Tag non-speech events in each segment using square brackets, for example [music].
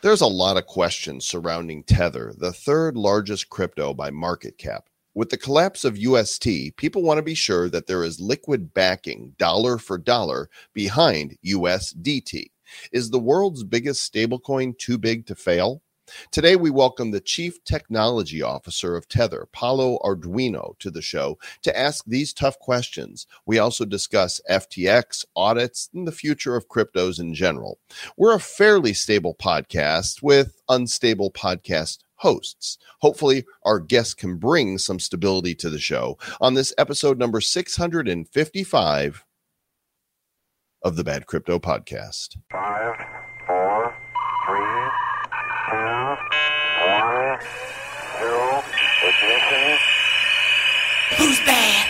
There's a lot of questions surrounding Tether, the third largest crypto by market cap. With the collapse of UST, people want to be sure that there is liquid backing, dollar for dollar, behind USDT. Is the world's biggest stablecoin too big to fail? Today, we welcome the Chief Technology Officer of Tether, Paolo Ardoino, to the show to ask these tough questions. We also discuss FTX, audits, and the future of cryptos in general. We're a fairly stable podcast with unstable podcast hosts. Hopefully, our guests can bring some stability to the show on this episode number 655 of the Bad Crypto Podcast. Five, four, three, two, one, zero, ignition. Who's bad?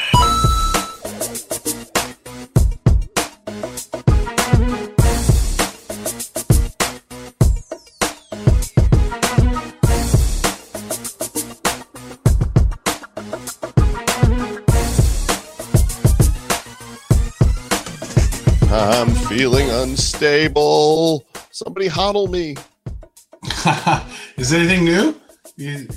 I'm feeling unstable. Somebody hodl me. [laughs] is anything new? You,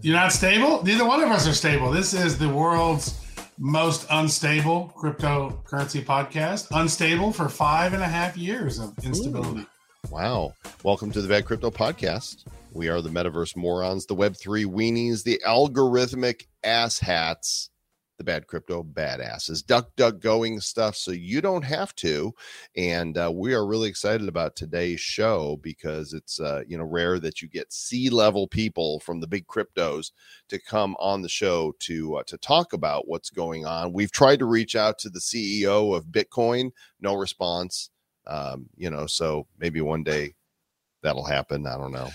you're not stable? Neither one of us are stable. This is the world's most unstable cryptocurrency podcast. Unstable for five and a half years of instability. Wow. Welcome to the Bad Crypto Podcast. We are the metaverse morons, the Web3 weenies, the algorithmic asshats, the bad crypto badasses, duck, duck going stuff. So you don't have to. And uh, we are really excited about today's show because it's, uh, you know, rare that you get C level people from the big cryptos to come on the show to, uh, to talk about what's going on. We've tried to reach out to the CEO of Bitcoin, no response. Um, you know, so maybe one day that'll happen. I don't know.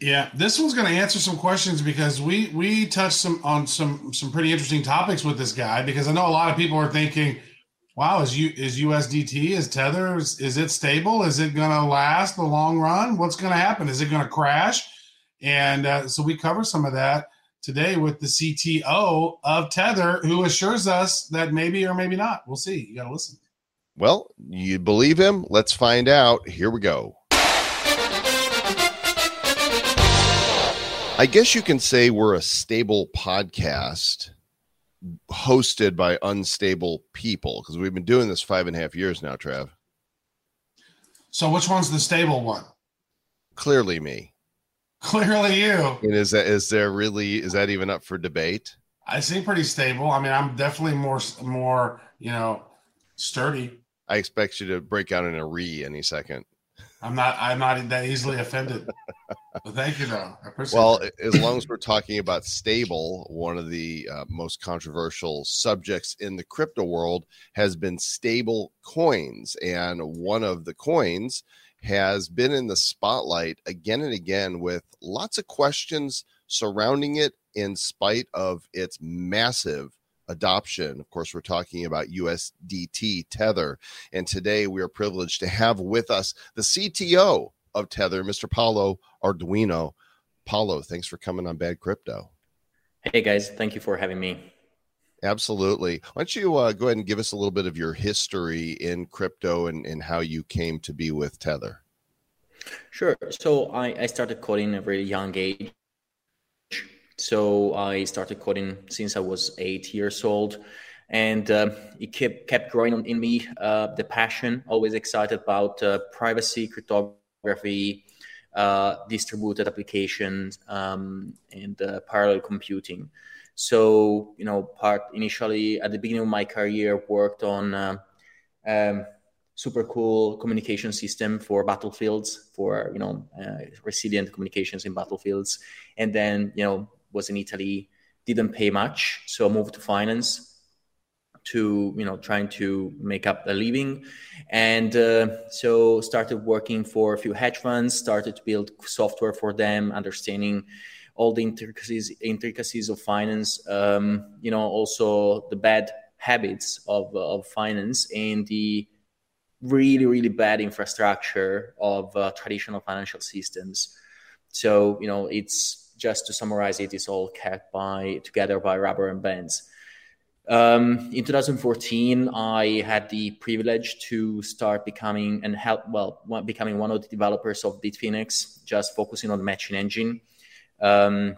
Yeah, this one's going to answer some questions because we we touched some on some some pretty interesting topics with this guy because I know a lot of people are thinking, "Wow, is you is USDT is Tether is, is it stable? Is it going to last the long run? What's going to happen? Is it going to crash?" And uh, so we cover some of that today with the CTO of Tether, who assures us that maybe or maybe not. We'll see. You got to listen. Well, you believe him? Let's find out. Here we go. I guess you can say we're a stable podcast hosted by unstable people because we've been doing this five and a half years now, Trav. So which one's the stable one? Clearly me. Clearly you. And is that is there really is that even up for debate? I seem pretty stable. I mean, I'm definitely more more, you know, sturdy. I expect you to break out in a re any second. I'm not. I'm not that easily offended. but thank you, though. I appreciate Well, it. as long as we're talking about stable, one of the uh, most controversial subjects in the crypto world has been stable coins. And one of the coins has been in the spotlight again and again with lots of questions surrounding it in spite of its massive adoption. Of course, we're talking about USDT Tether. And today we are privileged to have with us the CTO of Tether, Mr. Paolo Ardoino. Paolo, thanks for coming on Bad Crypto. Hey guys, thank you for having me. Absolutely. Why don't you uh, go ahead and give us a little bit of your history in crypto and, and how you came to be with Tether? Sure. So I, I started coding at a very young age. So I started coding since I was eight years old, and uh, it kept kept growing in me. Uh, the passion, always excited about uh, privacy, cryptography, uh, distributed applications, um, and uh, parallel computing. So you know, part initially at the beginning of my career, worked on uh, um, super cool communication system for battlefields, for you know, resilient communications in battlefields, and then you know was in Italy, didn't pay much, so I moved to finance to you know trying to make up a living, and uh, so started working for a few hedge funds, started to build software for them, understanding all the intricacies intricacies of finance, um, you know also the bad habits of of finance and the really really bad infrastructure of uh, traditional financial systems. So you know it's just to summarize it, is all kept by together by rubber and bands. Um, in 2014, I had the privilege to start becoming and help well becoming one of the developers of Bitfinex, just focusing on matching engine. Um,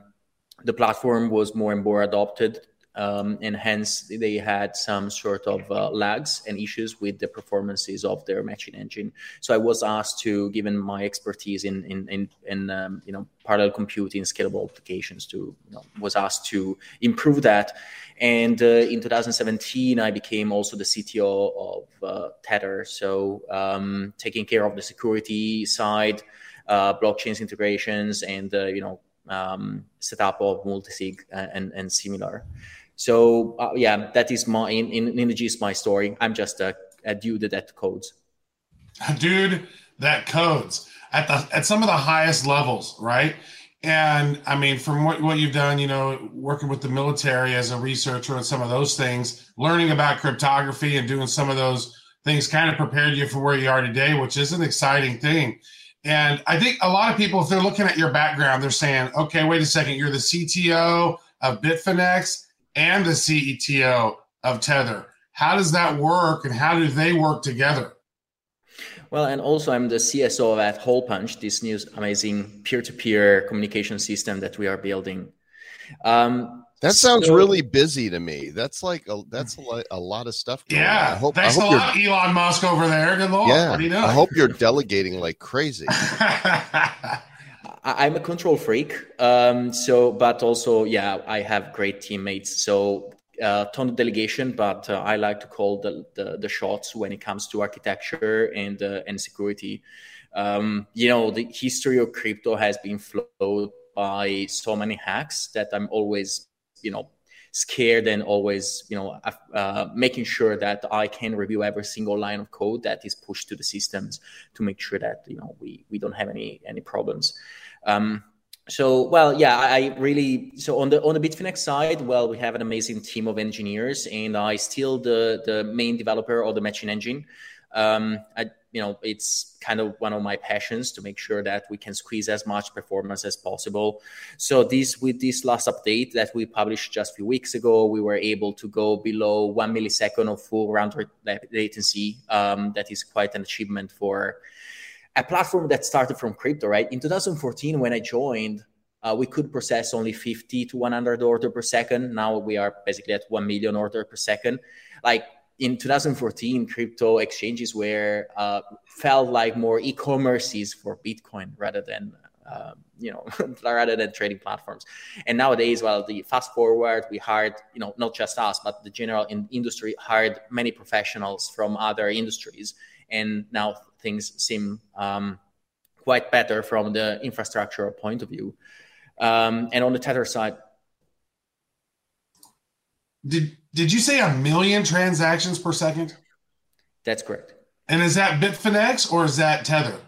the platform was more and more adopted um, and hence they had some sort of uh, lags and issues with the performances of their matching engine. So I was asked to, given my expertise in in in, in um, you know parallel computing, scalable applications, to you know, was asked to improve that. And uh, in 2017, I became also the CTO of uh, Tether, so um, taking care of the security side, uh, blockchains integrations, and uh, you know um, setup of multisig and, and similar. So uh, yeah, that is my in, in, the gist my story. I'm just a, a dude that codes. A dude that codes at the at some of the highest levels, right? And I mean, from what, what you've done, you know, working with the military as a researcher and some of those things, learning about cryptography and doing some of those things kind of prepared you for where you are today, which is an exciting thing. And I think a lot of people, if they're looking at your background, they're saying, okay, wait a second, you're the CTO of Bitfinex and the CETO of Tether. How does that work and how do they work together? Well, and also I'm the CSO at Holepunch, this new amazing peer-to-peer communication system that we are building. Um, that sounds so, really busy to me. That's like a, that's a, a lot of stuff. yeah, I hope, thanks I hope a lot, Elon Musk over there. Good lord, yeah, I hope you're delegating like crazy. [laughs] I'm a control freak. Um, so, but also, yeah, I have great teammates. So, uh, ton of delegation, but uh, I like to call the, the, the shots when it comes to architecture and uh, and security. Um, you know, the history of crypto has been flowed by so many hacks that I'm always, you know, scared and always you know uh, making sure that i can review every single line of code that is pushed to the systems to make sure that you know we we don't have any any problems um, so well yeah i really so on the on the bitfinex side well we have an amazing team of engineers and i still the the main developer of the matching engine. Um, I, you know it's kind of one of my passions to make sure that we can squeeze as much performance as possible. So this with this last update that we published just a few weeks ago we were able to go below one millisecond of full round latency. Um, that is quite an achievement for a platform that started from crypto, right? In 2014, when I joined, uh, we could process only 50 to 100 order per second. Now we are basically at 1 million order per second. Like in 2014, crypto exchanges were uh, felt like more e-commerces for Bitcoin rather than uh, you know [laughs] rather than trading platforms. And nowadays, well, the fast forward, we hired you know not just us, but the general in industry hired many professionals from other industries, and now things seem um, quite better from the infrastructure point of view. Um, and on the Tether side, did did you say a million transactions per second? That's correct. And is that Bitfinex or is that Tether?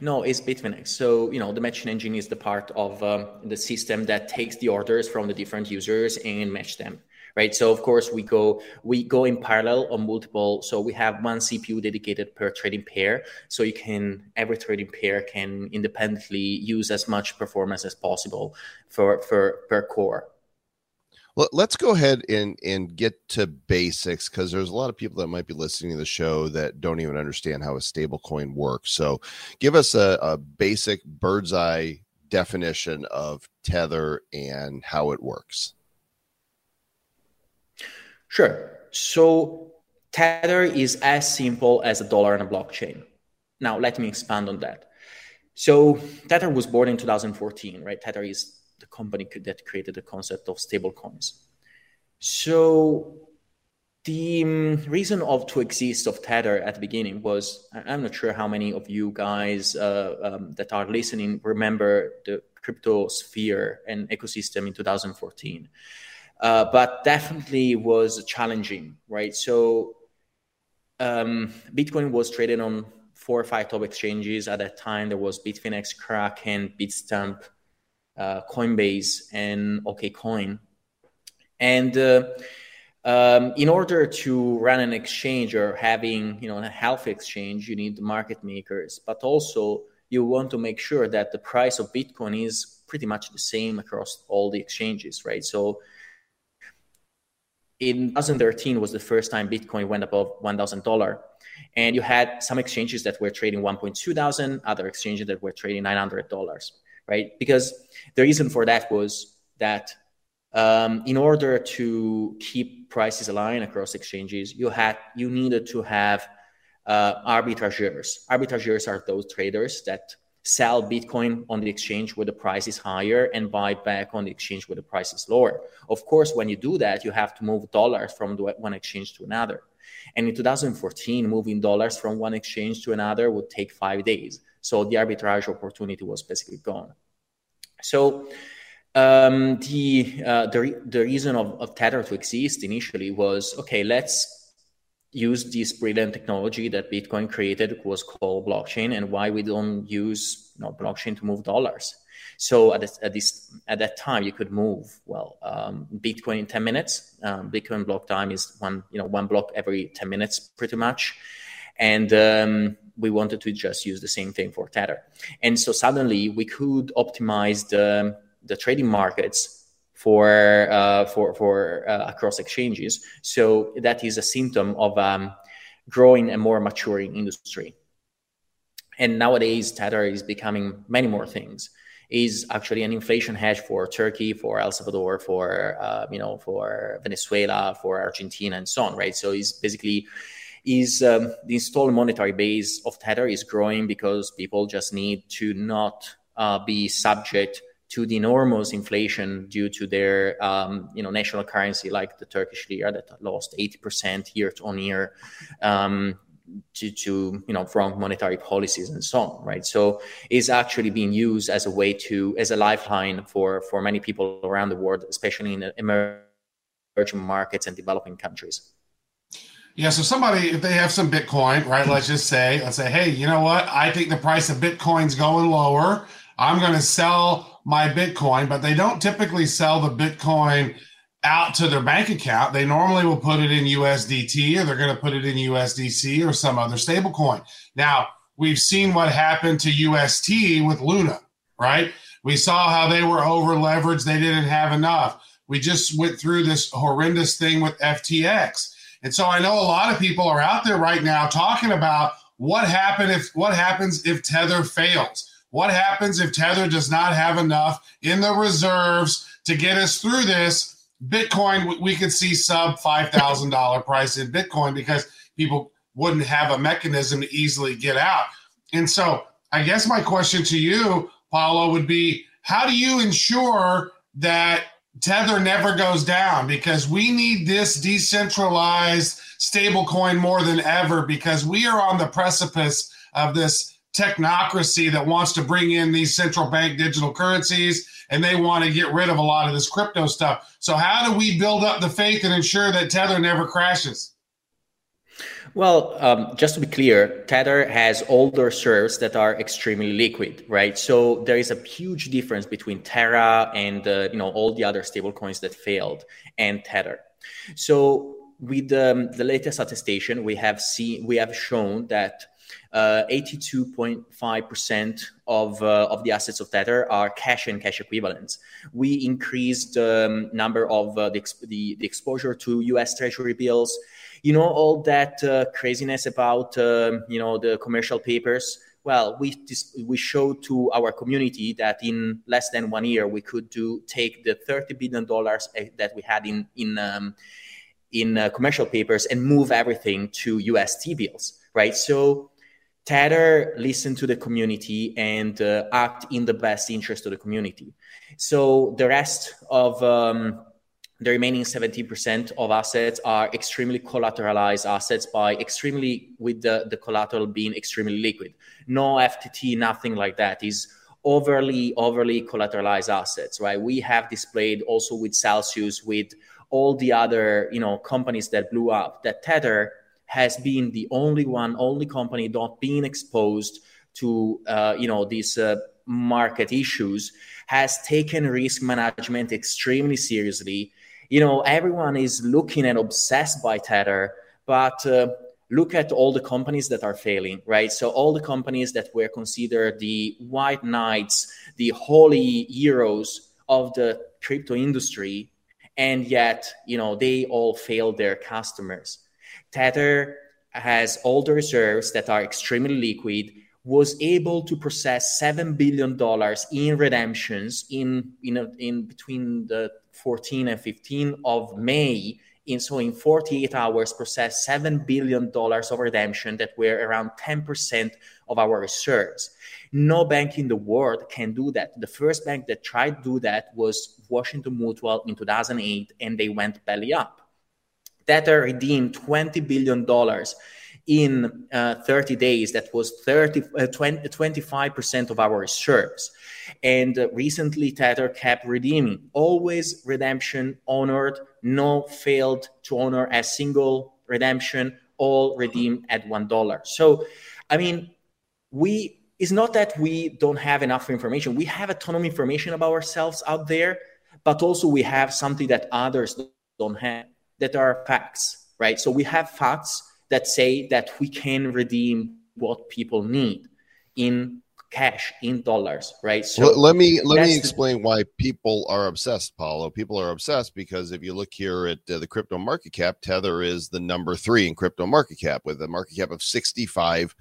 No, it's Bitfinex. So, you know, the matching engine is the part of um, the system that takes the orders from the different users and match them right? So of course we go we go in parallel on multiple. So we have one CPU dedicated per trading pair, so you can every trading pair can independently use as much performance as possible for for per core. Let's go ahead and and get to basics because there's a lot of people that might be listening to the show that don't even understand how a stablecoin works. So, give us a, a basic bird's eye definition of tether and how it works. Sure. So Tether is as simple as a dollar on a blockchain. Now, let me expand on that. So Tether was born in 2014, right? Tether is the company that created the concept of stablecoins. So the um, reason of to exist of Tether at the beginning was I'm not sure how many of you guys uh, um, that are listening remember the crypto sphere and ecosystem in 2014 uh, but definitely was challenging, right? So um, Bitcoin was traded on four or five top exchanges at that time. There was Bitfinex, Kraken, Bitstamp, uh, Coinbase, and OKCoin. And uh, um, in order to run an exchange or having you know a healthy exchange, you need market makers, but also you want to make sure that the price of Bitcoin is pretty much the same across all the exchanges, right? So in 2013 was the first time Bitcoin went above $1,000. And you had some exchanges that were trading 1.2 thousand, other exchanges that were trading $900, right? Because the reason for that was that um, in order to keep prices aligned across exchanges, you had you needed to have uh, arbitrageurs. Arbitrageurs are those traders that sell Bitcoin on the exchange where the price is higher and buy back on the exchange where the price is lower. Of course, when you do that, you have to move dollars from one exchange to another. And in 2014, moving dollars from one exchange to another would take five days. So the arbitrage opportunity was basically gone. So um, the, uh, the, the reason of, of Tether to exist initially was okay, let's use this brilliant technology that Bitcoin created was called blockchain and why we don't use you know, blockchain to move dollars. So at this, at this at that time you could move well um, Bitcoin in 10 minutes. Um, Bitcoin block time is one you know one block every 10 minutes pretty much, and um, we wanted to just use the same thing for Tether. And so suddenly we could optimize the the trading markets for uh, for for uh, across exchanges. So that is a symptom of um, growing and more maturing industry. And nowadays, Tether is becoming many more things. Is actually an inflation hedge for Turkey, for El Salvador, for uh, you know, for Venezuela, for Argentina, and so on. Right. So it's basically is um, the installed monetary base of Tether is growing because people just need to not uh, be subject to the enormous inflation due to their um, you know national currency like the Turkish lira that lost 80% year on year um, to, to you know wrong monetary policies and so on right so is actually being used as a way to as a lifeline for for many people around the world especially in emerging markets and developing countries yeah, so somebody, if they have some Bitcoin, right? Let's just say, let's say, hey, you know what? I think the price of Bitcoin's going lower. I'm going to sell my Bitcoin, but they don't typically sell the Bitcoin out to their bank account. They normally will put it in USDT or they're going to put it in USDC or some other stable coin. Now, we've seen what happened to UST with Luna, right? We saw how they were over leveraged, they didn't have enough. We just went through this horrendous thing with FTX. And so I know a lot of people are out there right now talking about what happened if what happens if Tether fails what happens if Tether does not have enough in the reserves to get us through this? Bitcoin, we could see sub $5,000 [laughs] price in Bitcoin because people wouldn't have a mechanism to easily get out. And so I guess my question to you, Paolo, would be how do you ensure that Tether never goes down? Because we need this decentralized stablecoin more than ever because we are on the precipice of this technocracy that wants to bring in these central bank digital currencies and they want to get rid of a lot of this crypto stuff. So, how do we build up the faith and ensure that Tether never crashes? Well, um, just to be clear, Tether has older servers that are extremely liquid, right? So there is a huge difference between Terra and uh, you know all the other stablecoins that failed and Tether. So with um, the latest attestation, we have seen we have shown that 82.5% uh, of, uh, of the assets of Tether are cash and cash equivalents. We increased the um, number of uh, the, exposure to US Treasury bills. You know, all that craziness about, um, you know, the commercial papers. Well, we, we showed to our community that in less than one year, we could do take the $30 billion eh, that we had in, um, in commercial papers and move everything to UST bills, right? So Tether listen to the community and uh, act in the best interest of the community. So the rest of um, the remaining 17% of assets are extremely collateralized assets by extremely with the, the collateral being extremely liquid. No FTT, nothing like that is overly, overly collateralized assets, right? We have displayed also with Celsius, with all the other, you know, companies that blew up that Tether has been the only one, only company not being exposed to uh, you know these uh, market issues, has taken risk management extremely seriously. You know, everyone is looking and obsessed by Tether, but uh, look at all the companies that are failing, right? So all the companies that were considered the white knights, the holy heroes of the crypto industry and yet you know they all failed their customers. Tether has all the reserves that are extremely liquid was able to process seven billion dollars in redemptions in in, a, in between the 14 and 15 of May. In so in 48 hours, processed seven billion dollars of redemption that were around 10% of our reserves. No bank in the world can do that. The first bank that tried to do that was Washington Mutual in 2008, and they went belly up. Tether redeemed 20 billion dollars in uh, 30 days. That was 30 uh, 20, 25% of our reserves. And uh, recently tether kept redeeming. Always redemption honored no failed to honor a single redemption all redeemed at one dollar. So i mean we it's not that we don't have enough information. We have a ton of information about ourselves out there but also we have something that others don't have that are facts right? So we have facts that say that we can redeem what people need in cash in dollars right? So let, let me let me explain the, why people are obsessed paolo. People are obsessed because if you look here at uh, the crypto market cap tether is the number three in crypto market cap with a market cap of 65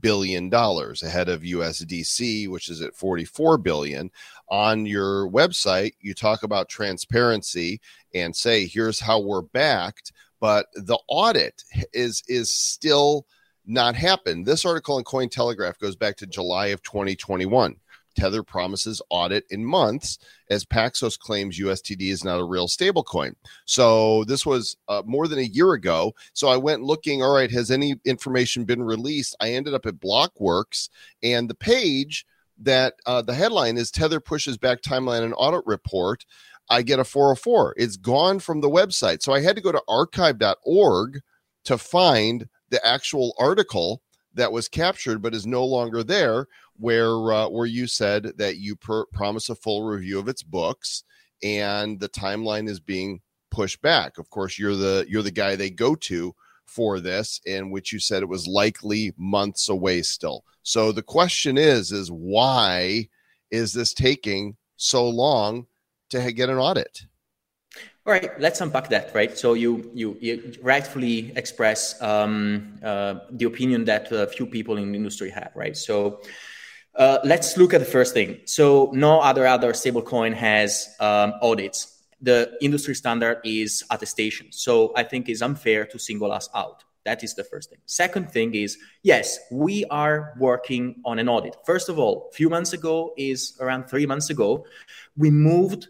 billion dollars ahead of USDC which is at 44 billion on your website you talk about transparency and say here's how we're backed but the audit is is still not happened. This article in Cointelegraph goes back to July of 2021. Tether promises audit in months as Paxos claims USTD is not a real stablecoin. So this was uh, more than a year ago. So I went looking, all right, has any information been released? I ended up at Blockworks and the page that uh, the headline is Tether pushes back timeline and audit report. I get a 404. It's gone from the website. So I had to go to archive.org to find the actual article that was captured but is no longer there where uh, where you said that you promise a full review of its books and the timeline is being pushed back. Of course, you're the you're the guy they go to for this in which you said it was likely months away still. So the question is is why is this taking so long to get an audit? All right, let's unpack that. Right, so you you, you rightfully express um, uh, the opinion that a few people in the industry have. Right, so uh, let's look at the first thing. So no other other stablecoin has um, audits. The industry standard is attestation. So I think it's unfair to single us out. That is the first thing. Second thing is yes, we are working on an audit. First of all, a few months ago is around three months ago, we moved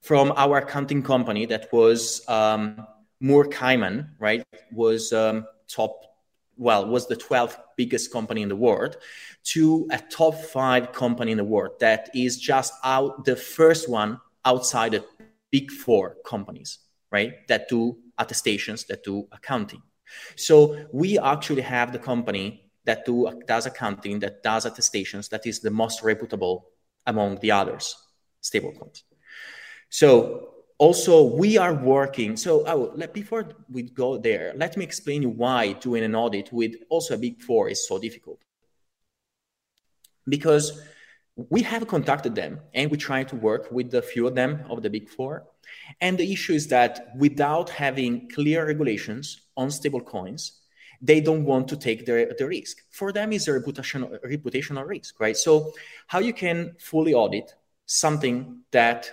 from our accounting company that was um, Moore Cayman, right? Was um, top, well, was the 12th biggest company in the world to a top five company in the world that is just out the first one outside the big four companies, right? That do attestations, that do accounting. So we actually have the company that do does accounting, that does attestations, that is the most reputable among the others stablecoins. So also we are working. So oh, let, before we go there, let me explain you why doing an audit with also a big four is so difficult. Because we have contacted them and we try to work with a few of them of the big four. And the issue is that without having clear regulations on stable coins, they don't want to take the, the risk. For them, is a reputational, reputational risk, right? So, how you can fully audit something that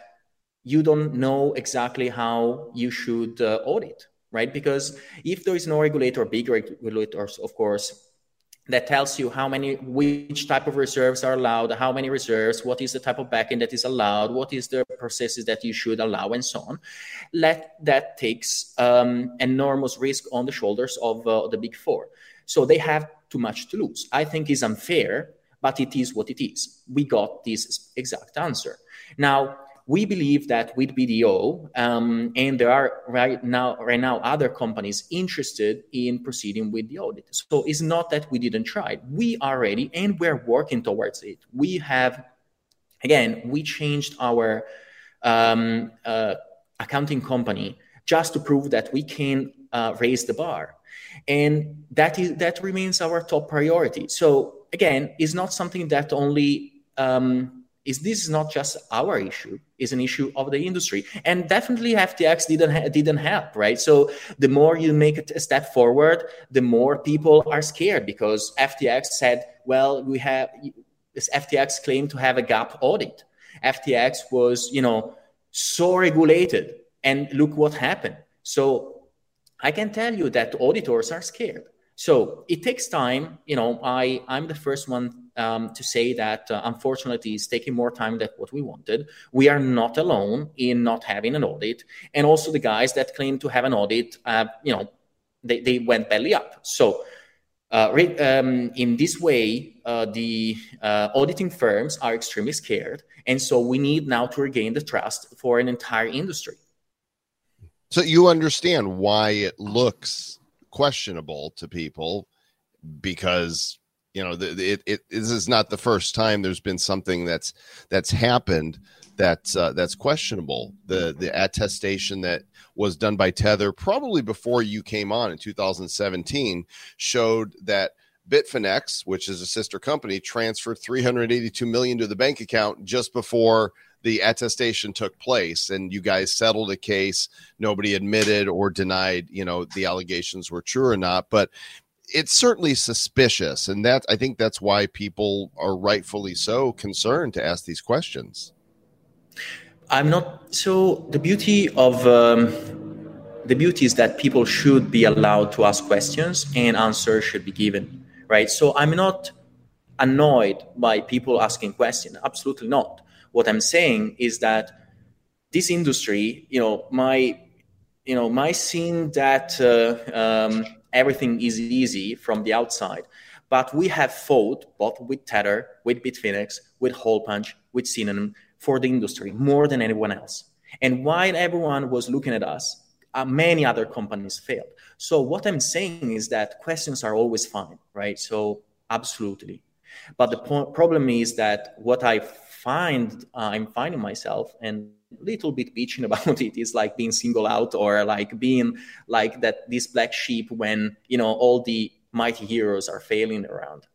you don't know exactly how you should uh, audit, right? Because if there is no regulator, big regulators, of course, that tells you how many, which type of reserves are allowed, how many reserves, what is the type of backend that is allowed, what is the processes that you should allow, and so on. Let that takes um, enormous risk on the shoulders of uh, the big four. So they have too much to lose. I think is unfair, but it is what it is. We got this exact answer. Now, we believe that with BDO, um, and there are right now right now other companies interested in proceeding with the audit. So it's not that we didn't try. We are ready and we're working towards it. We have, again, we changed our um, uh, accounting company just to prove that we can uh, raise the bar, and that is that remains our top priority. So again, it's not something that only um, is this is not just our issue it's an issue of the industry. And definitely ftx didn't ha- didn't help right? So the more you make a step forward the more people are scared because ftx said well we have this ftx claimed to have a GAAP audit. Ftx was you know so regulated and look what happened. So i can tell you that auditors are scared. So it takes time you know i i'm the first one um, to say that uh, unfortunately it's taking more time than what we wanted. We are not alone in not having an audit, and also the guys that claim to have an audit, uh, you know, they, they went belly up. So. Uh, um, in this way, uh, the uh, auditing firms are extremely scared, and so we need now to regain the trust for an entire industry. So you understand why it looks questionable to people because you know the, it, it this is not the first time there's been something that's that's happened that's uh, that's questionable. The the attestation that was done by tether probably before you came on in 2017 showed that bitfinex which is a sister company transferred 382 million to the bank account just before the attestation took place. And you guys settled a case. Nobody admitted or denied you know the allegations were true or not. But it's certainly suspicious and that i think that's why people are rightfully so concerned to ask these questions. I'm not so the beauty of um, the beauty is that people should be allowed to ask questions and answers should be given right? So i'm not annoyed by people asking questions absolutely not. What i'm saying is that this industry you know my you know my seeing that uh, um, everything is easy from the outside. But we have fought both with Tether, with Bitfinex, with Holepunch, with Synonym for the industry more than anyone else. And while everyone was looking at us, uh, many other companies failed. So what I'm saying is that questions are always fine, right? So absolutely. But the po- problem is that what I find, uh, I'm finding myself, and little bit bitching [laughs] about it is like being singled out or like being like that this black sheep when you know all the mighty heroes are failing around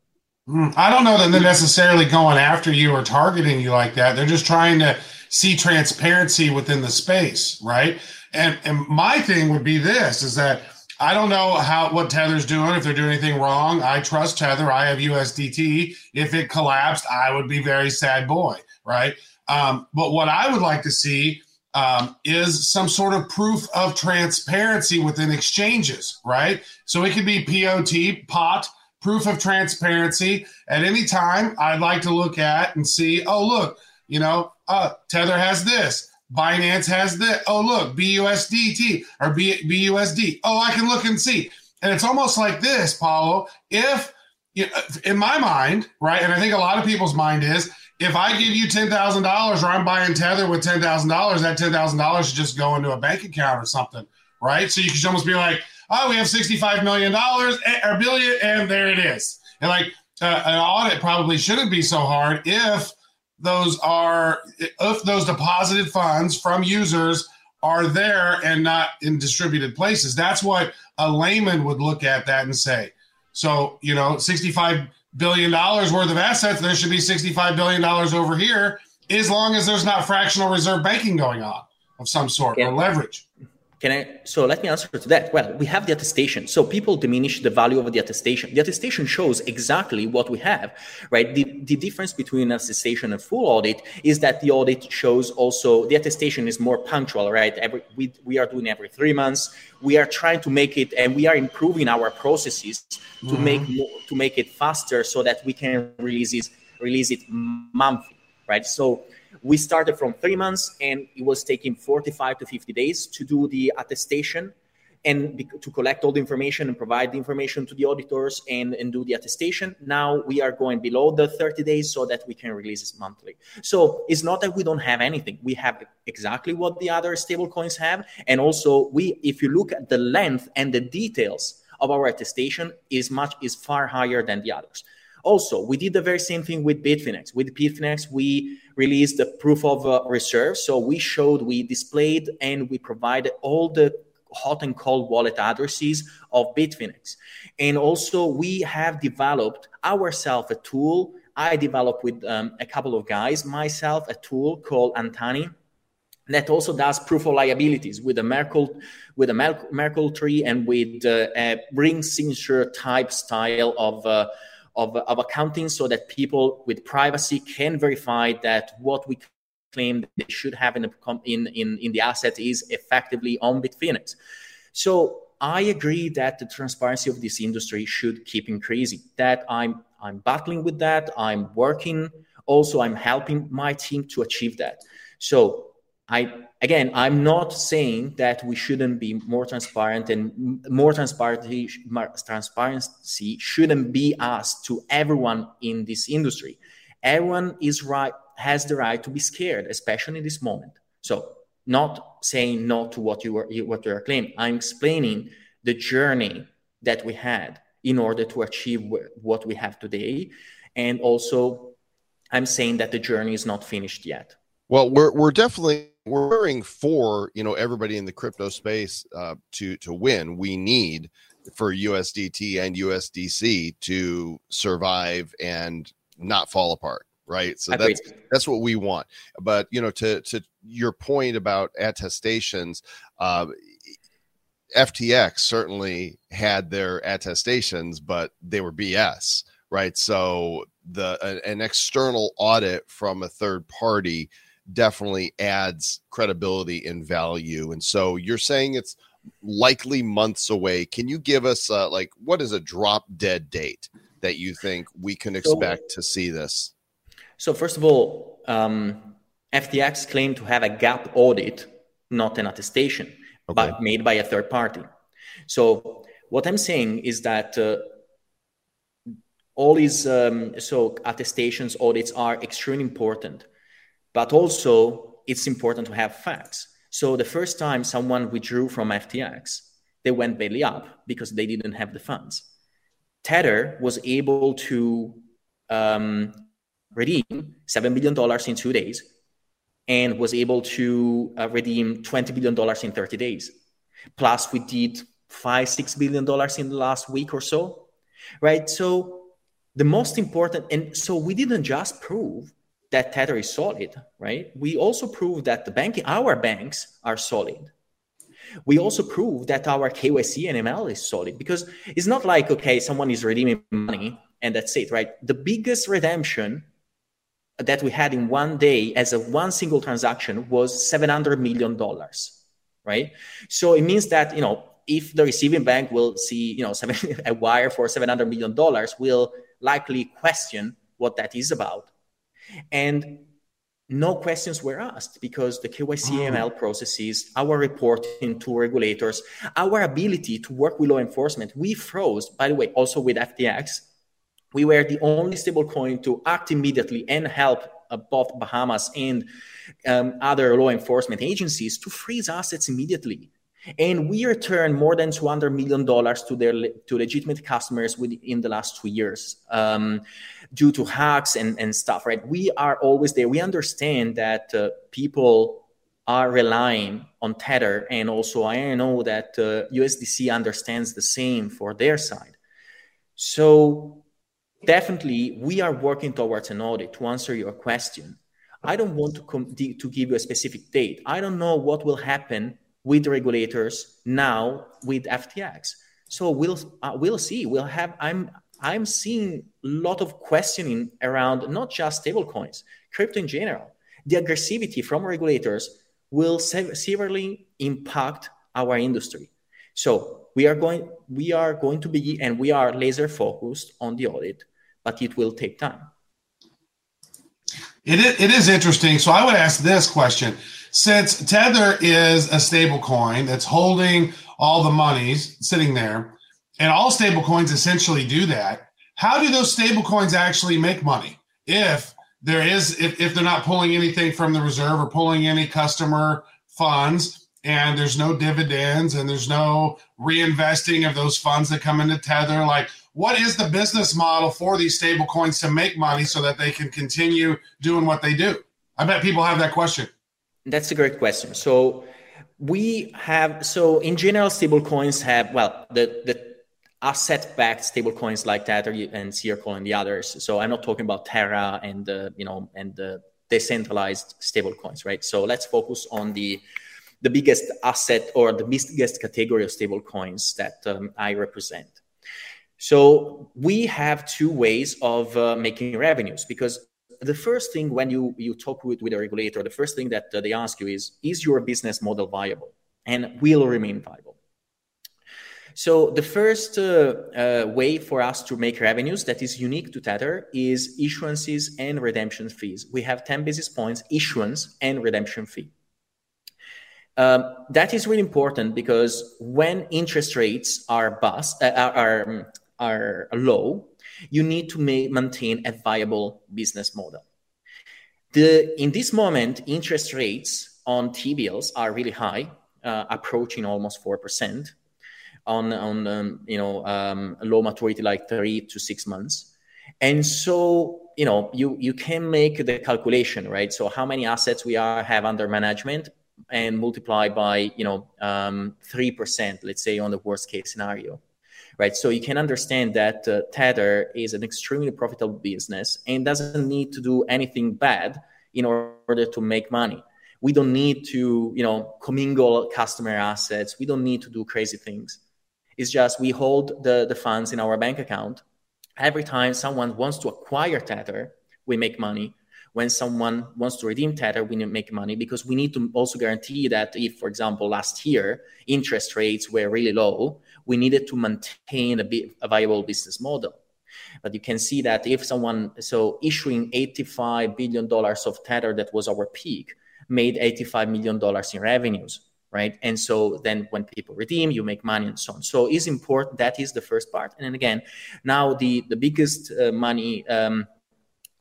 hmm, i don't know that they're necessarily going after you or targeting you like that they're just trying to see transparency within the space right and and my thing would be this is that I don't know how what Tether's doing if they're doing anything wrong. I trust Tether. I have USDT. If it collapsed, I would be very sad boy, right? Um, but what I would like to see um, is some sort of proof of transparency within exchanges, right? So it could be POT, POT, proof of transparency. At any time, I'd like to look at and see, oh, look, you know, uh, Tether has this. Binance has this. Oh, look, BUSDT or BUSD. Oh, I can look and see. And it's almost like this, Paolo. If, in my mind, right, and I think a lot of people's mind is, if I give you ten thousand dollars, or I'm buying Tether with ten thousand dollars, that ten thousand dollars should just go into a bank account or something, right? So you could almost be like, "Oh, we have sixty-five million dollars eh, or billion, and there it is." And like uh, an audit probably shouldn't be so hard if those are if those deposited funds from users are there and not in distributed places. That's what a layman would look at that and say. So you know, sixty-five billion dollars worth of assets, there should be $65 billion over here, as long as there's not fractional reserve banking going on of some sort or leverage. Can I? So let me answer to that. Well, we have the attestation. So people diminish the value of the attestation. The attestation shows exactly what we have, right? The, the difference between attestation and full audit is that the audit shows also the attestation is more punctual, right? Every we, we are doing every three months. We are trying to make it, and we are improving our processes to mm-hmm. make to make it faster so that we can release it release it monthly, right? So we started from three months and it was taking 45 to 50 days to do the attestation and to collect all the information and provide the information to the auditors and, and do the attestation. Now we are going below the 30 days so that we can release this monthly. So it's not that we don't have anything. We have exactly what the other stable coins have. And also we, if you look at the length and the details of our attestation is much, is far higher than the others. Also, we did the very same thing with Bitfinex. With Bitfinex, we released the proof of uh, reserve. So we showed, we displayed, and we provided all the hot and cold wallet addresses of Bitfinex. And also, we have developed ourselves a tool I developed with um, a couple of guys myself a tool called Antani that also does proof of liabilities with a Merkle with a Merkle tree and with uh, a ring signature type style of, uh, of, of accounting so that people with privacy can verify that what we claim they should have in the, in, in, in the asset is effectively on Bitfinex. So I agree that the transparency of this industry should keep increasing. That I'm I'm battling with that. I'm working. Also, I'm helping my team to achieve that. So I again, I'm not saying that we shouldn't be more transparent and more transparency transparency shouldn't be asked to everyone in this industry. Everyone is right has the right to be scared, especially in this moment. So, not saying no to what you were what you are claiming. I'm explaining the journey that we had in order to achieve what we have today, and also I'm saying that the journey is not finished yet. Well, we're we're definitely we're worrying for you know everybody in the crypto space uh, to to win. We need for USDT and USDC to survive and not fall apart right so Agreed. that's that's what we want but you know to to your point about attestations uh, ftx certainly had their attestations but they were bs right so the an external audit from a third party definitely adds credibility and value and so you're saying it's likely months away can you give us uh, like what is a drop dead date that you think we can expect so, to see this so first of all, um, FTX claimed to have a GAAP audit, not an attestation, okay. but made by a third party. So what I'm saying is that uh, all these um, so attestations audits are extremely important, but also it's important to have facts. So the first time someone withdrew from FTX, they went belly up because they didn't have the funds. Tether was able to um, redeem $7 billion in two days and was able to uh, redeem $20 billion in 30 days. Plus, we did five, six billion dollars in the last week or so, right? So, the most important, and so we didn't just prove that Tether is solid, right? We also prove that the banking, our banks are solid. We also prove that our KYC and ML is solid because it's not like, okay, someone is redeeming money and that's it, right? The biggest redemption that we had in one day as a one single transaction was 700 million dollars right so it means that you know if the receiving bank will see you know [laughs] seven, a wire for 700 million dollars will likely question what that is about and no questions were asked because the KYC oh. ML processes, our reporting to regulators, our ability to work with law enforcement, we froze, by the way, also with FTX, we were the only stablecoin to act immediately and help uh, both Bahamas and um, other law enforcement agencies to freeze assets immediately. And we returned more than $200 million to their to legitimate customers within the last two years um, due to hacks and, and stuff, right? We are always there. We understand that uh, people are relying on Tether. And also, I know that uh, USDC understands the same for their side. So definitely we are working towards an audit to answer your question i don't want to, com- to give you a specific date i don't know what will happen with regulators now with ftx so we'll uh, we'll see we'll have i'm i'm seeing a lot of questioning around not just stablecoins crypto in general the aggressivity from regulators will severely impact our industry so we are going we are going to be and we are laser focused on the audit but it will take time. It is, it is interesting. So I would ask this question. Since Tether is a stable coin that's holding all the monies sitting there, and all stable coins essentially do that, how do those stable coins actually make money? If there is, if, if they're not pulling anything from the reserve or pulling any customer funds, and there's no dividends and there's no reinvesting of those funds that come into Tether, like what is the business model for these stable coins to make money so that they can continue doing what they do? I bet people have that question. That's a great question. So we have so in general stable coins have well the the asset-backed stablecoins like Tether and Circle and the others. So I'm not talking about Terra and the you know and the decentralized stablecoins, right? So let's focus on the the biggest asset or the biggest category of stablecoins that um, I represent. So we have two ways of uh, making revenues because the first thing when you you talk with, with a regulator, the first thing that they ask you is is your business model viable and will remain viable. So the first uh, uh, way for us to make revenues that is unique to Tether is issuances and redemption fees. We have 10 basis points issuance and redemption fee. Um, that is really important because when interest rates are bust, uh, are, are low, you need to maintain a viable business model. The, in this moment, interest rates on T bills are really high, uh, approaching almost 4% on on um, you know um, low maturity like three to six months. And so you know you you can make the calculation right? So how many assets we are have under management and multiply by you know um, 3% let's say on the worst case scenario right so you can understand that uh, tether is an extremely profitable business and doesn't need to do anything bad in order to make money we don't need to you know commingle customer assets we don't need to do crazy things it's just we hold the, the funds in our bank account. Every time someone wants to acquire Tether, we make money. When someone wants to redeem Tether, we make money because we need to also guarantee that if, for example, last year interest rates were really low, we needed to maintain a, bit, a viable business model. But you can see that if someone, so issuing $85 billion of Tether, that was our peak, made $85 million in revenues right? And so then when people redeem, you make money and so on. So it's important. That is the first part. And then again, now the the biggest uh, money, um,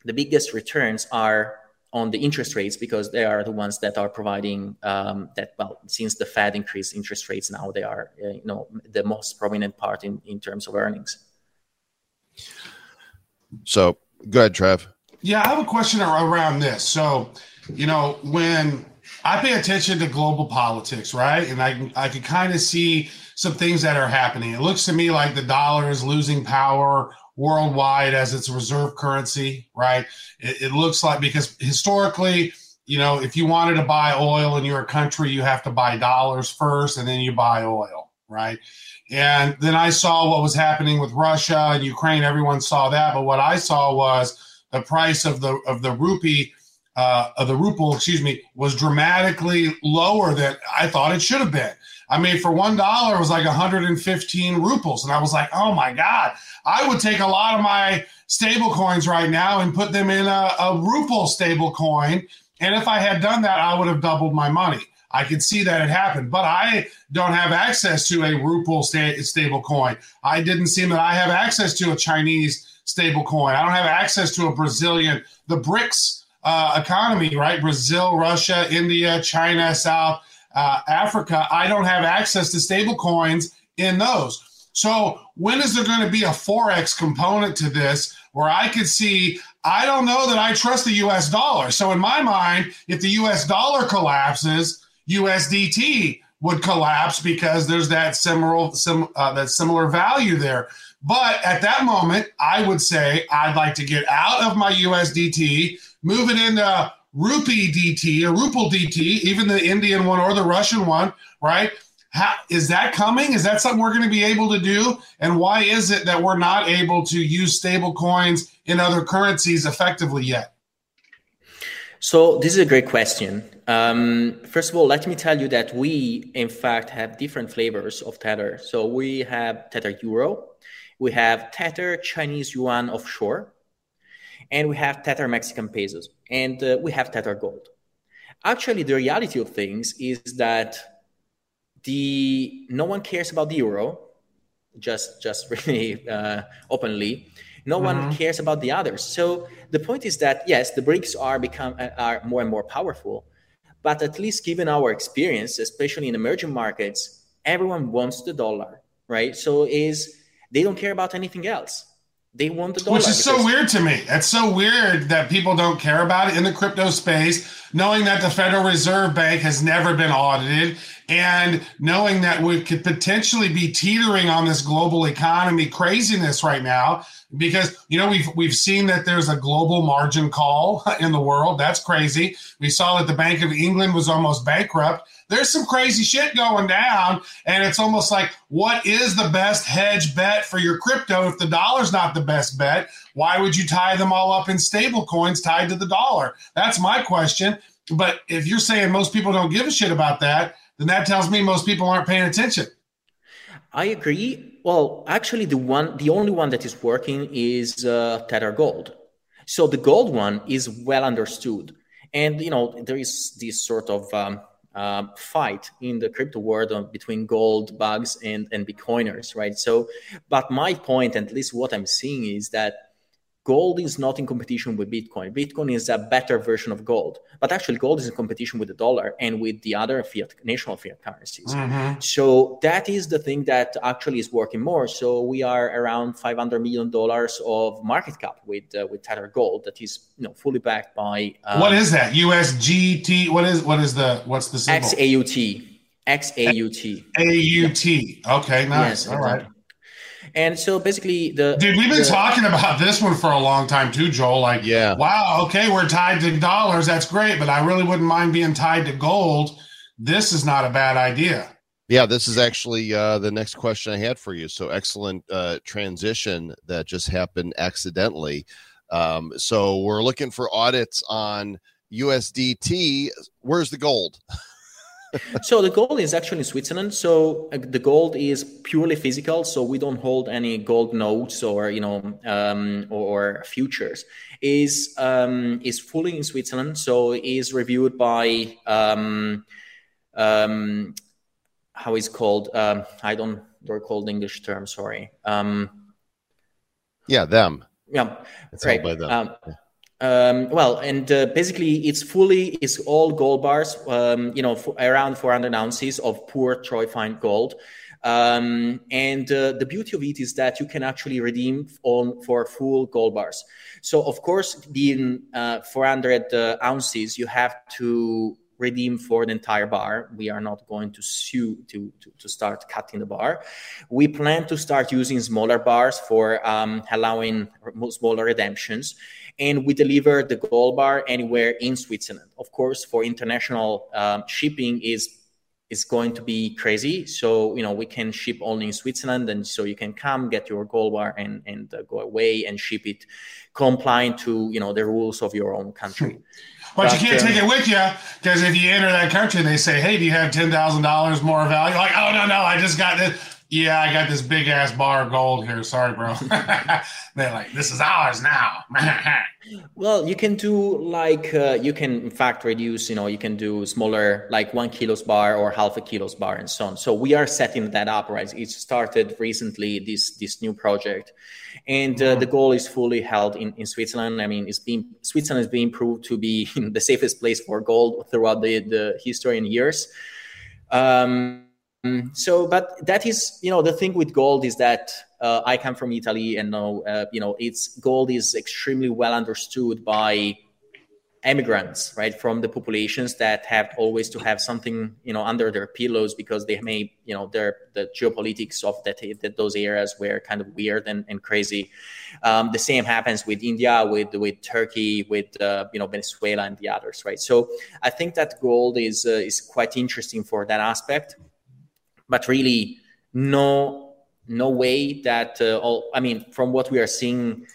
the biggest returns are on the interest rates because they are the ones that are providing um, that. Well, since the Fed increased interest rates, now they are uh, you know the most prominent part in in terms of earnings. So go ahead, Trev. Yeah, I have a question around this. So, you know, when I pay attention to global politics, right? And I I can kind of see some things that are happening. It looks to me like the dollar is losing power worldwide as its reserve currency, right? It, it looks like because historically, you know, if you wanted to buy oil in your country, you have to buy dollars first, and then you buy oil, right? And then I saw what was happening with Russia and Ukraine. Everyone saw that, but what I saw was the price of the of the rupee uh, of the ruble, excuse me, was dramatically lower than I thought it should have been. I mean, for one dollar, it was like 115 ruples, and I was like, oh my god, I would take a lot of my stable coins right now and put them in a, a ruble stable coin. And if I had done that, I would have doubled my money. I could see that it happened, but I don't have access to a ruble sta- stable coin. I didn't seem that I have access to a Chinese stable coin. I don't have access to a Brazilian. The BRICS uh, economy, right? Brazil, Russia, India, China, South uh, Africa. I don't have access to stable coins in those. So when is there going to be a forex component to this where I could see? I don't know that I trust the U.S. dollar. So in my mind, if the U.S. dollar collapses, USDT would collapse because there's that similar sim, uh, that similar value there. But at that moment, I would say I'd like to get out of my USDT move it into rupee DT or ruple DT, even the Indian one or the Russian one, right? How, is that coming? Is that something we're going to be able to do? And why is it that we're not able to use stable coins in other currencies effectively yet? So this is a great question. Um, first of all, let me tell you that we, in fact, have different flavors of Tether. So we have Tether Euro, we have Tether Chinese Yuan offshore, and we have Tether Mexican pesos, and uh, we have Tether gold. Actually, the reality of things is that the no one cares about the euro, just just [laughs] really uh, openly. No mm-hmm. one cares about the others. So the point is that yes, the BRICS are become uh, are more and more powerful, but at least given our experience, especially in emerging markets, everyone wants the dollar, right? So is they don't care about anything else. They want the dollar. Which is so weird to me. It's so weird that people don't care about it in the crypto space, knowing that the Federal Reserve Bank has never been audited. and knowing that we could potentially be teetering on this global economy craziness right now because you know we've we've seen that there's a global margin call [laughs] in the world that's crazy we saw that the bank of england was almost bankrupt there's some crazy shit going down and it's almost like what is the best hedge bet for your crypto if the dollar's not the best bet? Why would you tie them all up in stable coins tied to the dollar? That's my question. But if you're saying most people don't give a shit about that then that tells me most people aren't paying attention. I agree. Well, actually, the one, the only one that is working is uh, Tether Gold. So the gold one is well understood, and you know there is this sort of um, uh, fight in the crypto world between gold bugs and and Bitcoiners, right? So, but my point, at least what I'm seeing, is that gold is not in competition with Bitcoin. Bitcoin is a better version of gold, but actually, gold is in competition with the dollar and with the other fiat national fiat currencies. Mm-hmm. So that is the thing that actually is working more. So we are around 500 million dollars of market cap with uh, with Tether Gold that is you know fully backed by. Um, what is that? USGT. What is what is the what's the symbol? XAUT. XAUT. AUT. Okay, nice. Yes, All right. And so basically, the dude, we've been the, talking about this one for a long time too, Joel. Like, yeah, wow, okay, we're tied to dollars. That's great, but I really wouldn't mind being tied to gold. This is not a bad idea. Yeah, this is actually uh, the next question I had for you. So excellent uh, transition that just happened accidentally. Um, so we're looking for audits on USDT. Where's the gold? [laughs] so the gold is actually in Switzerland. So uh, the gold is purely physical. So we don't hold any gold notes or you know um, or futures. Is um, is fully in Switzerland. So is reviewed by um, um, how is called? Um, I don't recall the English term. Sorry. Um, yeah, them. Yeah, it's right. by them. Um, yeah um, well, and uh, basically, it's fully it's all gold bars. Um, you know, around 400 ounces of pure Troy fine gold. Um, and uh, the beauty of it is that you can actually redeem on for full gold bars. So, of course, being uh, 400 uh, ounces, you have to redeem for the entire bar. We are not going to sue to, to, to start cutting the bar. We plan to start using smaller bars for um, allowing smaller redemptions and we deliver the gold bar anywhere in Switzerland. Of course, for international um, shipping is is going to be crazy. So you know we can ship only in Switzerland, and so you can come get your gold bar and and uh, go away and ship it compliant to you know the rules of your own country. But, [laughs] but you can't um, take it with you because if you enter that country, they say, "Hey, do you have ten thousand dollars more value?" Like, "Oh no, no, I just got this." Yeah, I got this big ass bar of gold here. Sorry, bro. [laughs] [laughs] They're like, this is ours now. [laughs] well, you can do like uh, you can in fact reduce. You know, you can do smaller, like one kilos bar or half a kilos bar, and so on. So we are setting that up. Right, it started recently. This this new project, and uh, the goal is fully held in, in Switzerland. I mean, it's been Switzerland is being proved to be the safest place for gold throughout the the history and years. Um, um, so, but that is, you know, the thing with gold is that uh, I come from Italy, and know, uh, you know, it's gold is extremely well understood by immigrants, right, from the populations that have always to have something, you know, under their pillows because they may, you know, their the geopolitics of that, that those areas were kind of weird and, and crazy. Um, the same happens with India, with with Turkey, with uh, you know Venezuela and the others, right? So I think that gold is uh, is quite interesting for that aspect but really no no way that uh, all i mean from what we are seeing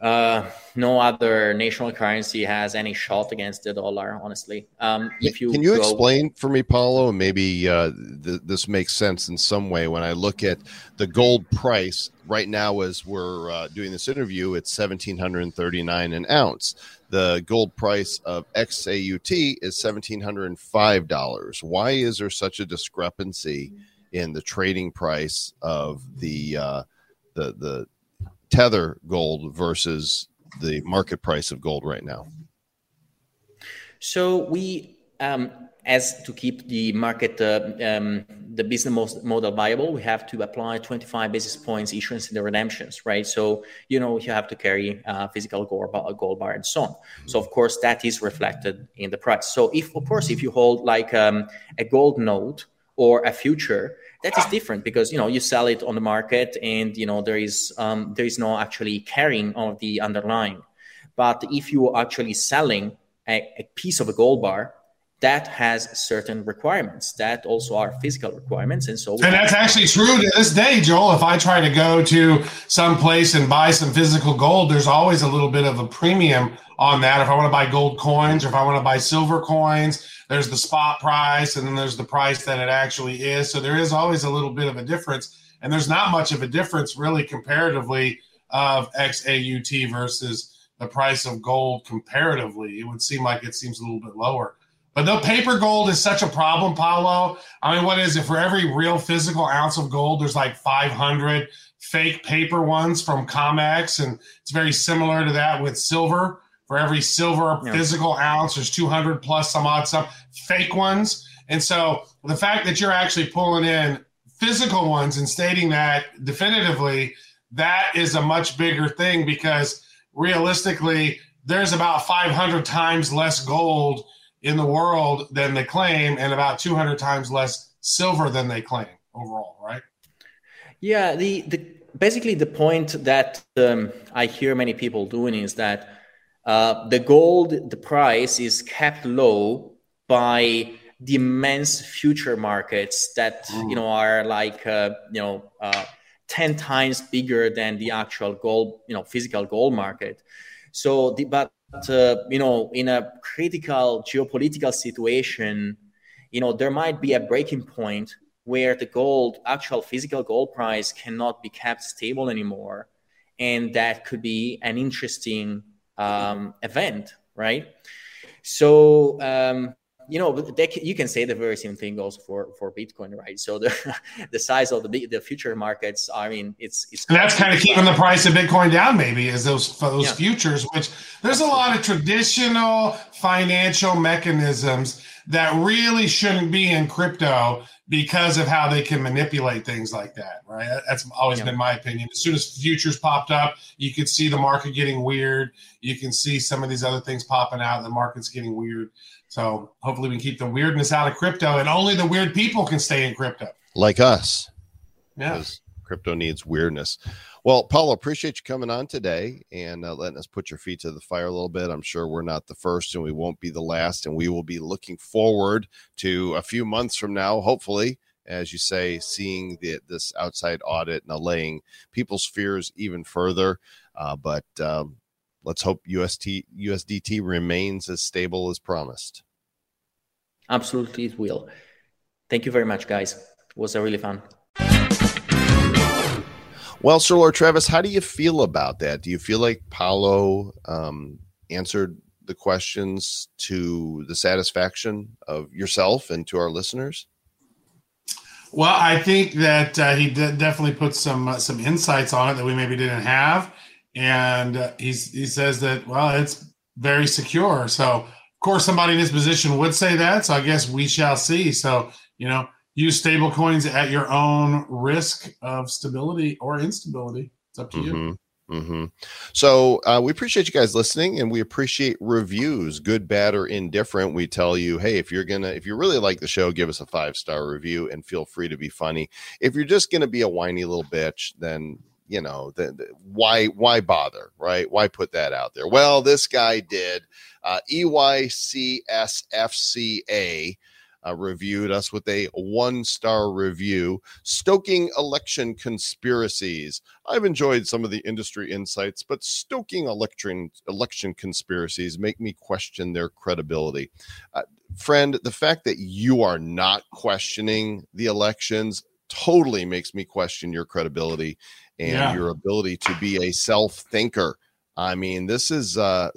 uh, no other national currency has any shot against the dollar honestly. Um, if you can you go- explain for me paolo maybe uh, th- this makes sense in some way. When i look at the gold price right now as we're uh, doing this interview it's 1739 an ounce the gold price of XAUT is $1,705. Why is there such a discrepancy in the trading price of the uh, the the tether gold versus the market price of gold right now? So we um, as to keep the market uh, um, the business model viable, we have to apply 25 basis points issuance in the redemptions, right? So you know you have to carry uh, physical gold bar, gold bar and so on. So of course that is reflected in the price. So if of course if you hold like um, a gold note or a future, that is different because you know you sell it on the market and you know there is um, there is no actually carrying of the underlying. But if you are actually selling a, a piece of a gold bar that has certain requirements that also are physical requirements and so and that's actually true to this day joel. If i try to go to some place and buy some physical gold there's always a little bit of a premium on that. If i want to buy gold coins or if i want to buy silver coins there's the spot price and then there's the price that it actually is. So there is always a little bit of a difference and there's not much of a difference really comparatively of xaut versus the price of gold comparatively. It would seem like it seems a little bit lower but the paper gold is such a problem, Paolo. I mean, what is it? For every real physical ounce of gold, there's like 500 fake paper ones from COMEX. And it's very similar to that with silver. For every silver yeah. physical ounce, there's 200 plus some odd some fake ones. And so the fact that you're actually pulling in physical ones and stating that definitively, that is a much bigger thing because realistically, there's about 500 times less gold in the world than they claim and about 200 times less silver than they claim overall right yeah the, the basically the point that um, i hear many people doing is that uh, the gold the price is kept low by the immense future markets that mm. you know are like uh, you know uh, 10 times bigger than the actual gold you know physical gold market so the, but uh, you know, in a critical geopolitical situation, you know, there might be a breaking point where the gold, actual physical gold price cannot be kept stable anymore. And that could be an interesting um, event, right? So, um, you know they, you can say the very same thing goes for for bitcoin right? So the [laughs] the size of the the future markets i mean it's it's and that's kind of keeping the price of bitcoin down maybe is those those yeah. futures which there's a lot of traditional financial mechanisms that really shouldn't be in crypto because of how they can manipulate things like that right? That's always yeah. been my opinion. As soon as futures popped up you could see the market getting weird. You can see some of these other things popping out the market's getting weird so hopefully we can keep the weirdness out of crypto, and only the weird people can stay in crypto, like us. Yeah, crypto needs weirdness. Well, Paolo, appreciate you coming on today and uh, letting us put your feet to the fire a little bit. I'm sure we're not the first, and we won't be the last, and we will be looking forward to a few months from now, hopefully, as you say, seeing the, this outside audit and allaying people's fears even further. Uh, but um, let's hope UST USDT remains as stable as promised. Absolutely, it will. Thank you very much, guys. It was a really fun. Well, Sir Lord Travis, how do you feel about that? Do you feel like Paolo um, answered the questions to the satisfaction of yourself and to our listeners? Well, I think that uh, he d- definitely put some uh, some insights on it that we maybe didn't have, and he's he says that well, it's very secure. So, of course, somebody in his position would say that. So, I guess we shall see. So, you know, use stable coins at your own risk of stability or instability. It's up to mm-hmm. you. Mm-hmm. So uh, we appreciate you guys listening, and we appreciate reviews, good, bad, or indifferent. We tell you, hey, if you're gonna, if you really like the show, give us a five star review, and feel free to be funny. If you're just gonna be a whiny little bitch, then you know the, the, why why bother right? Why put that out there? Well this guy did uh, eycsfca uh, reviewed us with a one star review stoking election conspiracies. I've enjoyed some of the industry insights but stoking election election conspiracies make me question their credibility. Uh, friend the fact that you are not questioning the elections totally makes me question your credibility and yeah. your ability to be a self thinker. I mean, this is uh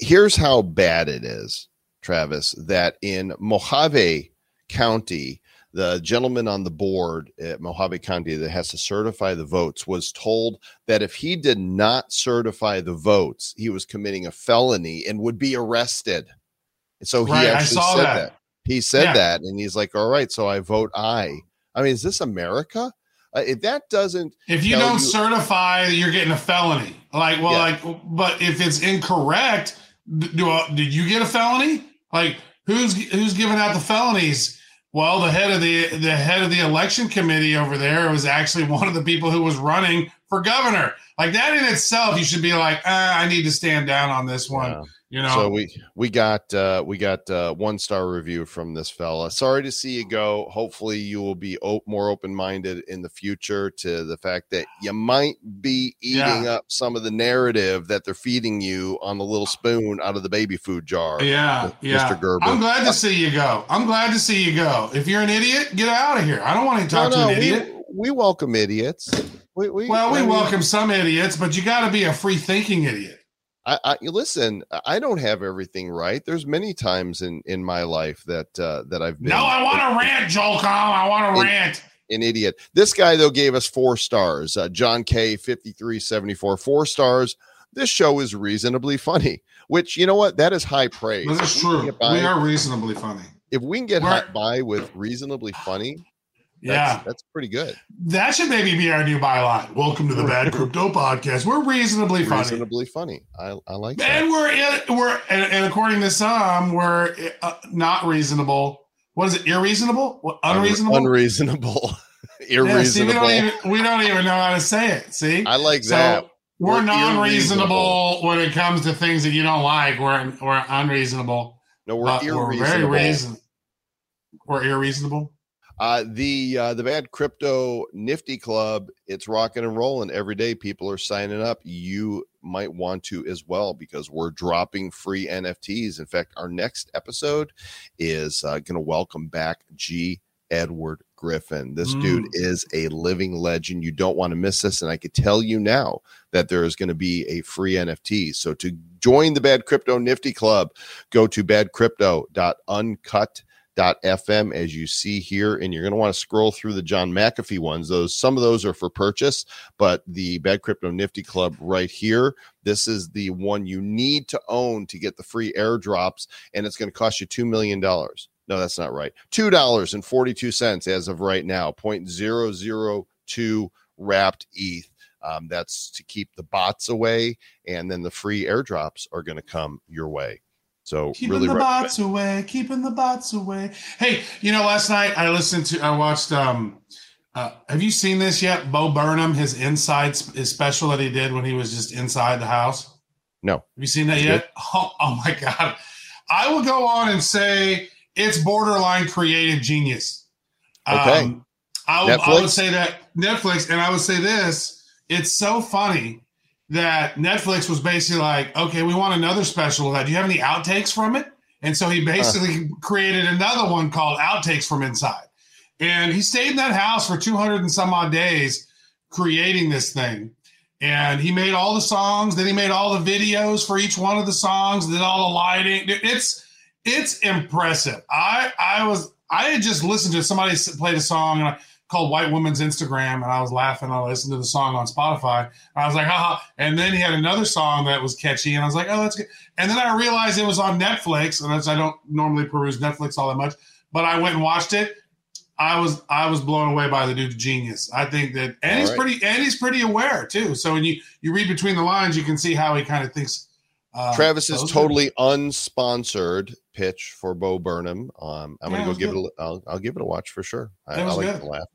here's how bad it is, Travis, that in Mohave County, the gentleman on the board at Mohave County that has to certify the votes was told that if he did not certify the votes, he was committing a felony and would be arrested. So he right, actually said that. that. He said yeah. that, and he's like, "All right, so I vote aye." I mean, is this America? Uh, if that doesn't, If you don't you- certify you're getting a felony, like, well, Yeah. like, but if it's incorrect, do I, did you get a felony? Like, who's who's giving out the felonies? Well, the head of the the head of the election committee over there was actually [laughs] one of the people who was running for governor. Like that in itself, you should be like, ah, I need to stand down on this one. Yeah. You know, So we we got uh, we got uh, one star review from this fella. Sorry to see you go. Hopefully you will be op- more open minded in the future to the fact that you might be eating Yeah. up some of the narrative that they're feeding you on the little spoon out of the baby food jar. Yeah, Mr. yeah. Gerber. I'm glad to see you go. I'm glad to see you go. If you're an idiot, get out of here. I don't want to No, talk to no, an idiot. we, we welcome idiots. We, we, well, we I mean, welcome some idiots, but you got to be a free thinking idiot. I, I listen. I don't have everything right. There's many times in in my life that uh, that I've been. No, I want to rant, Joel Comm. I want to rant. an idiot. This guy though gave us four stars. Uh, John K. fifty three seventy four four stars. This show is reasonably funny, which you know what that is high praise. This is true. by- We are reasonably funny. If we can get hot by with reasonably funny, Yeah, that's pretty good. that should maybe be our new byline. Welcome to the Bad [laughs] Crypto Podcast. We're reasonably funny, Reasonably funny. I, I like that. and we're in, we're and, and according to some, we're uh, not reasonable. What is it? Irreasonable? What, unreasonable? Unreasonable. [laughs] Yeah, see, we Irreasonable. don't even we don't even know how to say it. See, I like So that. we're, We're non-reasonable when it comes to things that you don't like. We're we're unreasonable. No, we're but we're very reason. We're irreasonable. Uh, the uh, the bad crypto nifty club, it's rocking and rolling every day. People are signing up. You might want to as well because we're dropping free NFTs. In fact, our next episode is uh, going to welcome back G. Edward Griffin. This Mm. dude is a living legend. You don't want to miss this. And I could tell you now that there is going to be a free NFT. So to join the Bad Crypto Nifty Club, go to badcrypto.uncut fm as you see here and you're going to want to scroll through the john mcafee ones. Those some of those are for purchase but the bad crypto nifty club right here this is the one you need to own to get the free airdrops and it's going to cost you $2 million no that's not right. $2.42 as of right now 0.002 wrapped eth um, that's to keep the bots away and then the free airdrops are going to come your way so Keeping really the re- bots away, keeping the bots away. Hey, you know, last night I listened to, I watched. um uh, Have you seen this yet? Bo Burnham, his inside sp- his special that he did when he was just inside the house. No. Have you seen that yet? [laughs] Oh, oh my god! I will go on and say it's borderline creative genius. Okay. I, would- I would say that Netflix, and I would say this: it's so funny that Netflix was basically like, okay, we want another special of that. Do you have any outtakes from it? And so he basically created another one called Outtakes from Inside. And he stayed in that house for 200 and some odd days creating this thing. And he made all the songs, then he made all the videos for each one of the songs, then all the lighting. It's it's impressive. I I was I had just listened to somebody played a song and I, called White Woman's Instagram, and I was laughing. I listened to the song on Spotify. and I was like, haha. And then he had another song that was catchy, and I was like, oh, that's good. And then I realized it was on Netflix, and I don't normally peruse Netflix all that much, but I went and watched it. I was I was blown away by the dude's genius. I think that, and All he's right. pretty and he's pretty aware too. So when you you read between the lines, you can see how he kind of thinks. Uh, Travis is those totally unsponsored pitch for Bo Burnham. Um, I'm Yeah, gonna go give good. it. A, I'll, I'll give it a watch for sure. I, I like good. the laugh.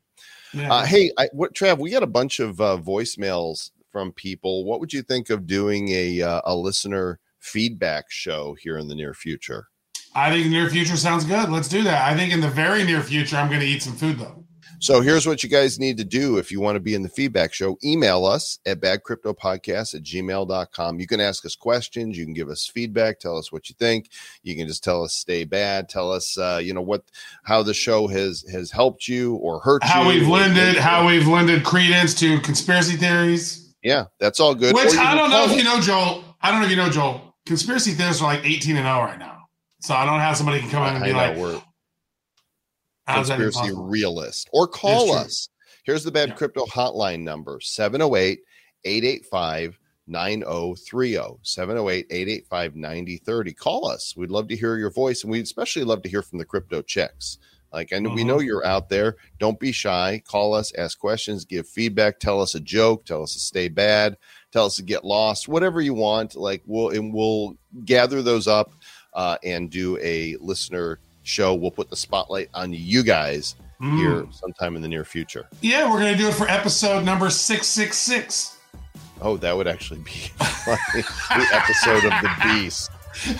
Yeah. Uh, hey, I, what Trav? We got a bunch of uh, voicemails from people. What would you think of doing a uh, a listener feedback show here in the near future? I think the near future sounds good. Let's do that. I think in the very near future, I'm going to eat some food though. So here's what you guys need to do if you want to be in the feedback show. Email us at badcryptopodcast at gmail.com. You can ask us questions. You can give us feedback. Tell us what you think. You can just tell us stay bad. Tell us, uh, you know, what, how the show has, has helped you or hurt How you. we've lended how we've lended credence to conspiracy theories. Yeah, that's all good. Which I don't know if us. you know, Joel. I don't know if you know, Joel. Conspiracy theorists are like 18 and 0 right now. So I don't have somebody can come in and I be know, like, we're how's that conspiracy realist or call us. Here's the bad Yeah. crypto hotline number 708 885 9030 708 885 9030. Call us. We'd love to hear your voice and we'd especially love to hear from the crypto checks. Like I know we know you're out there. Don't be shy. Call us, ask questions, give feedback, tell us a joke, tell us to stay bad, tell us to get lost, whatever you want. Like we'll and we'll gather those up uh, and do a listener show. We'll put the spotlight on you guys Mm. here sometime in the near future. Yeah, we're gonna do it for episode number six six six. Oh, that would actually be [laughs] the episode of the beast. [laughs]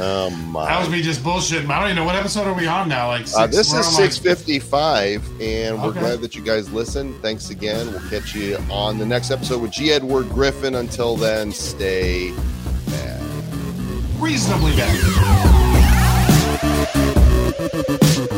Oh my! That was me just bullshitting. I don't even know what episode are we on now. Like Uh, this is 655, and we're Okay. glad that you guys listen. Thanks again. We'll catch you on the next episode with G. Edward Griffin. Until then, stay bad. reasonably bad. Thank you.